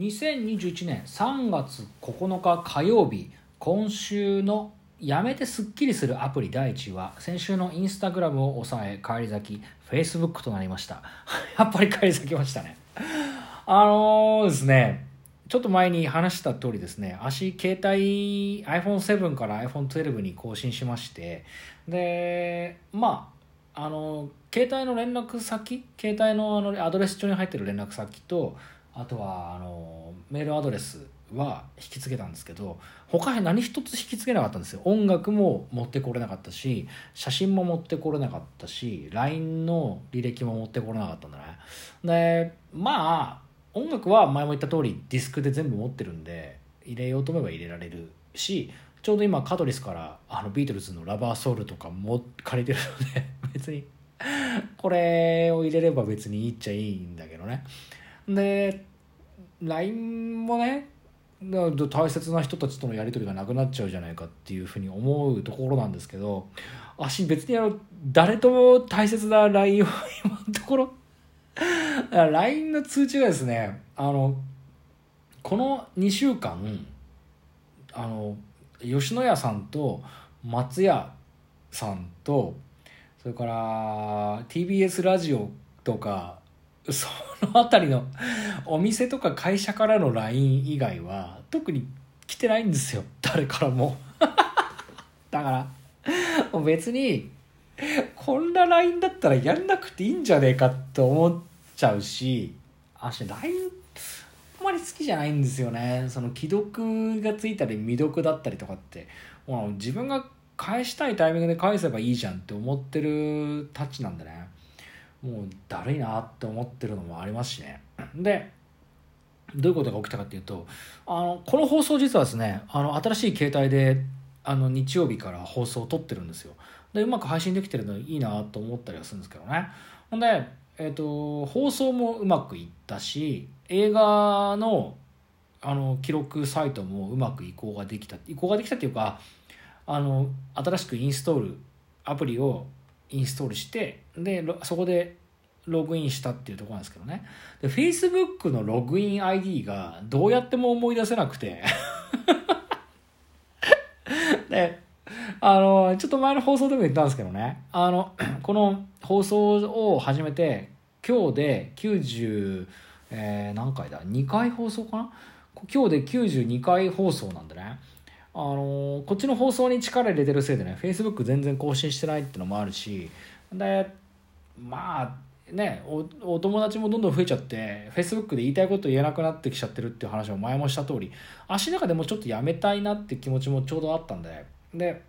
2021年3月9日火曜日今週のやめてすっきりするアプリ第1話先週のインスタグラムを抑え返り咲き Facebook となりました。やっぱり返り咲きましたね。あのー、ですねちょっと前に話した通りですね足携帯 iPhone7 から iPhone12 に更新しましてでまああの携帯の連絡先携帯のあのアドレス帳に入ってる連絡先とあとはあのメールアドレスは引き継げたんですけど他に何一つ引き継げなかったんですよ。音楽も持ってこれなかったし写真も持ってこれなかったし LINE の履歴も持ってこれなかったんだね。でまあ音楽は前も言った通りディスクで全部持ってるんで入れようと思えば入れられるしちょうど今カトリスからあのビートルズの「ラバーソウル」とかも借りてるので別にこれを入れれば別にいいっちゃいいんだけどね。で LINE もね大切な人たちとのやり取りがなくなっちゃうじゃないかっていうふうに思うところなんですけど私別にあの誰とも大切な LINE を今のところ LINE の通知がですねあのこの2週間あの吉野家さんと松屋さんとそれから TBS ラジオとかその辺りのお店とか会社からの LINE 以外は特に来てないんですよ。誰からも。だからもう別にこんな LINE だったらやんなくていいんじゃねえかと思っちゃうしあし LINE あんまり好きじゃないんですよね。その既読がついたり未読だったりとかって。もう自分が返したいタイミングで返せばいいじゃんって思ってるタッチなんでね。もうだるいなって思ってるのもありますしね。でどういうことが起きたかっていうとあのこの放送実はですねあの新しい携帯であの日曜日から放送を撮ってるんですよ。でうまく配信できてるのいいなと思ったりはするんですけどね。ほんで、えーと、放送もうまくいったし映画のあの記録サイトもうまく移行ができた。移行ができたっていうかあの新しくインストールアプリをインストールしてでそこでログインしたっていうところなんですけどね。で Facebook のログイン ID がどうやっても思い出せなくて。であのちょっと前の放送でも言ったんですけどね。あの この放送を始めて今日で90、えー、何回だ？2回放送かな？今日で92回放送なんでね。あのこっちの放送に力入れてるせいでね Facebook 全然更新してないってのもあるし。でまあねお友達もどんどん増えちゃって Facebook で言いたいこと言えなくなってきちゃってるっていう話も前もした通り足の中でもちょっとやめたいなって気持ちもちょうどあったんでで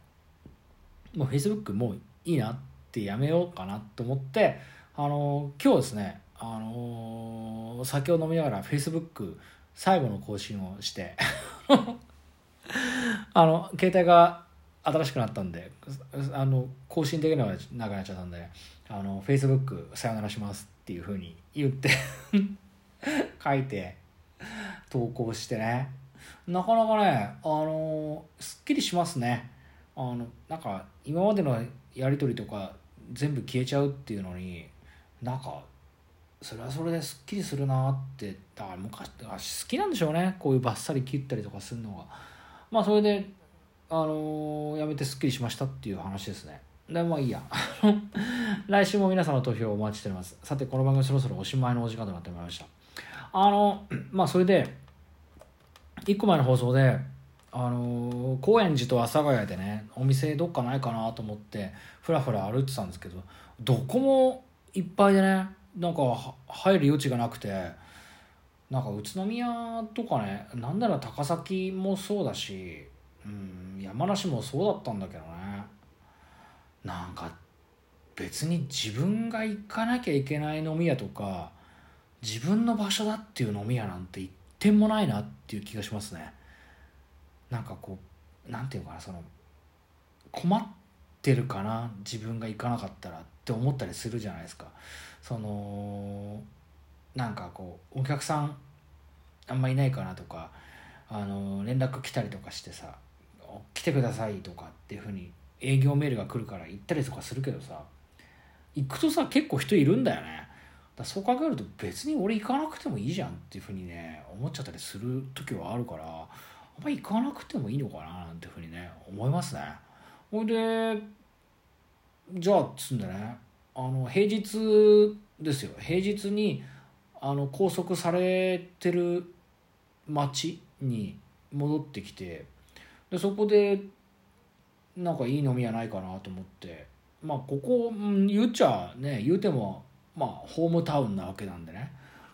もう Facebook もういいなってやめようかなと思ってあの今日ですねあの酒を飲みながら Facebook 最後の更新をして あの携帯が新しくなったんであの更新できなくなっちゃったんであの Facebook さよならしますっていうふうに言って 書いて投稿してね。なかなかねあのすっきりしますね。あのなんか今までのやり取りとか全部消えちゃうっていうのになんかそれはそれですっきりするなってだから昔好きなんでしょうね。こういうバッサリ切ったりとかするのが。まあそれであのー、やめてすっきりしましたっていう話ですね。でまあいいや。来週も皆さんの投票をお待ちしております。さてこの番組そろそろおしまいのお時間となってまいりました。あの まあそれで1個前の放送であのー、高円寺と阿佐ヶ谷でねお店どっかないかなと思ってふらふら歩いてたんですけどどこもいっぱいでねなんか入る余地がなくてなんか宇都宮とかねなんなら高崎もそうだし、うん、山梨もそうだったんだけどね。なんか別に自分が行かなきゃいけない飲み屋とか自分の場所だっていう飲み屋なんて一点もないなっていう気がしますね。なんかこうなんていうかなその困ってるかな自分が行かなかったらって思ったりするじゃないですか。そのなんかこうお客さんあんまいないかなとかあの連絡来たりとかしてさ来てくださいとかっていうふうに営業メールが来るから行ったりとかするけどさ行くとさ結構人いるんだよね。だそう考えると別に俺行かなくてもいいじゃんっていうふうにね思っちゃったりする時はあるからあんま行かなくてもいいのかななんていうふうにね思いますね。ほいでじゃあっつんでね。あの平日ですよ。平日にあの拘束されてる町に戻ってきてでそこでなんかいい飲み屋ないかなと思って。まあここ言っちゃね言うてもまあホームタウンなわけなんでね。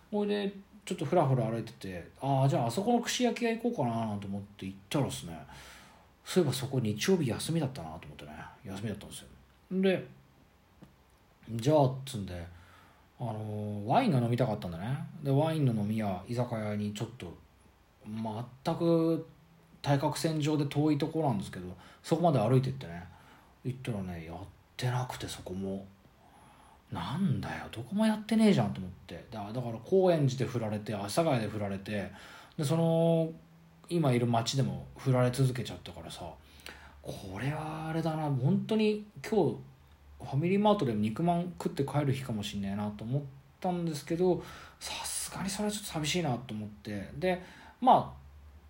ほいでちょっとふらふら歩いててああじゃああそこの串焼き屋行こうかななんて思って行ったらですね。そういえばそこ日曜日休みだったなと思ってね。休みだったんですよ。でじゃあっつんであのワインが飲みたかったんだね。でワインの飲み屋居酒屋にちょっと全く対角線上で遠いところなんですけどそこまで歩いてってね行ったらねやってなくてそこも。なんだよどこもやってねえじゃんと思って。だだから高円寺で振られて阿佐ヶ谷で振られてでその今いる町でも振られ続けちゃったからさこれはあれだな本当に今日ファミリーマートで肉まん食って帰る日かもしんないなと思ったんですけどさすがにそれはちょっと寂しいなと思って。でまあ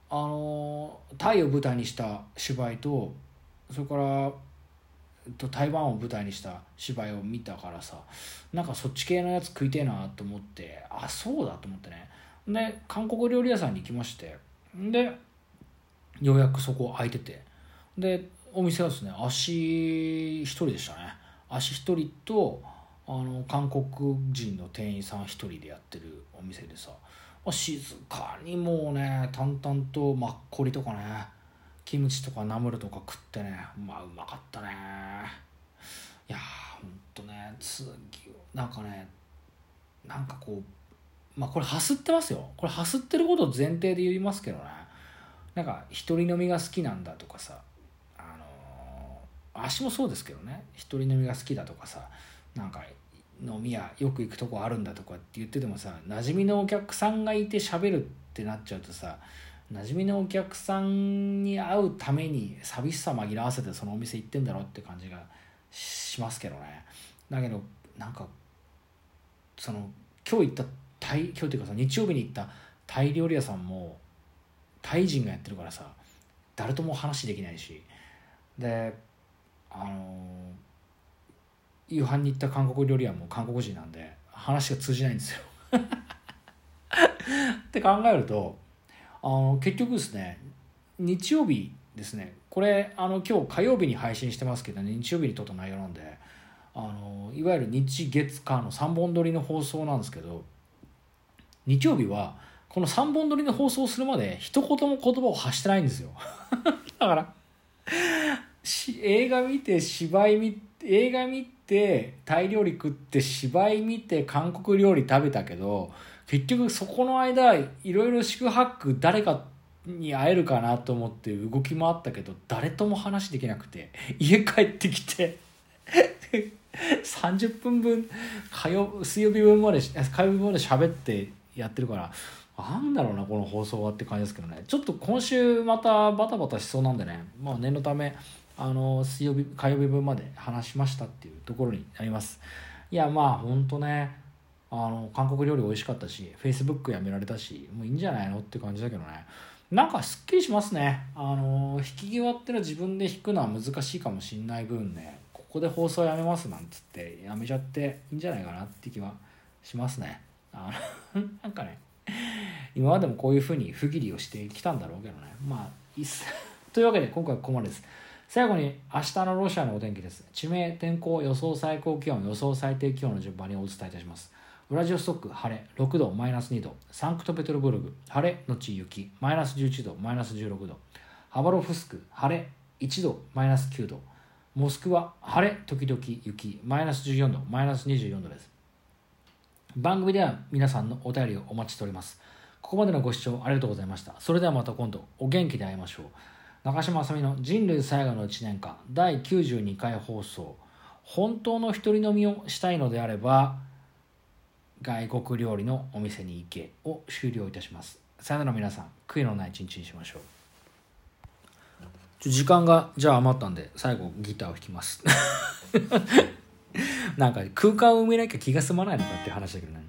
あのタイを舞台にした芝居とそれからと台湾を舞台にした芝居を見たからさなんかそっち系のやつ食いてえなと思ってあそうだと思ってね。で韓国料理屋さんに行きましてでようやくそこ空いててでお店はですね足一人でしたね。足一人とあの韓国人の店員さん一人でやってるお店でさ静かにもうね淡々とマッコリとかねキムチとかナムルとか食ってねまあうまかったね。いやほんとね次なんかねなんかこうまあこれはすってますよ。これはすってることを前提で言いますけどね。なんか一人飲みが好きなんだとかさあの足もそうですけどね。一人飲みが好きだとかさなんか飲み屋よく行くとこあるんだとかって言っててもさ馴染みのお客さんがいて喋るってなっちゃうとさ馴染みのお客さんに会うために寂しさ紛らわせてそのお店行ってんだろうって感じがしますけどね。だけどなんかその今日行ったタイ今日っていうかさ日曜日に行ったタイ料理屋さんもタイ人がやってるからさ誰とも話できないし。であの夕飯に行った韓国料理屋も韓国人なんで話が通じないんですよ。って考えるとあの結局ですね日曜日ですね。これあの今日火曜日に配信してますけど、ね、日曜日に撮った内容なんであのいわゆる日月火の3本撮りの放送なんですけど日曜日はこの3本撮りの放送するまで一言も言葉を発してないんですよ。だから映画見て芝居見映画見てタイ料理食って芝居見て韓国料理食べたけど結局そこの間いろいろ宿泊誰かに会えるかなと思って動き回ったけど誰とも話できなくて家帰ってきて 30分分火曜水曜日分まで火曜日まで喋ってやってるからなんだろうなこの放送はって感じですけどね。ちょっと今週またバタバタしそうなんでね。まあ念のためあの水曜日火曜日分まで話しましたっていうところになります。いやまあほんとねあの韓国料理美味しかったし Facebook やめられたしもういいんじゃないのって感じだけどね。なんかすっきりしますね。あの引き際っていうのは自分で引くのは難しいかもしんない分ね。ここで放送やめますなんつってやめちゃっていいんじゃないかなって気はしますね。あのなんかね今までもこういうふうに不義理をしてきたんだろうけどね。まあいいっす。というわけで今回はここまでです。最後に明日のロシアのお天気です。地名天候予想最高気温予想最低気温の順番にお伝えいたします。ウラジオストック晴れ。6度マイナス2度。サンクトペテルブルグ晴れのち雪。マイナス11度マイナス16度。ハバロフスク晴れ。1度マイナス9度。モスクワ晴れ。時々雪。マイナス14度マイナス24度です。番組では皆さんのお便りをお待ちしております。ここまでのご視聴ありがとうございました。それではまた今度お元気で会いましょう。中島あさみの人類最後の1年間第92回放送。本当の一人飲みをしたいのであれば外国料理のお店に行けを終了いたします。さよなら皆さん悔いのない一日にしましょう。時間がじゃあ余ったんで最後ギターを弾きます。なんか空間を埋めなきゃ気が済まないのかっていう話だけどね。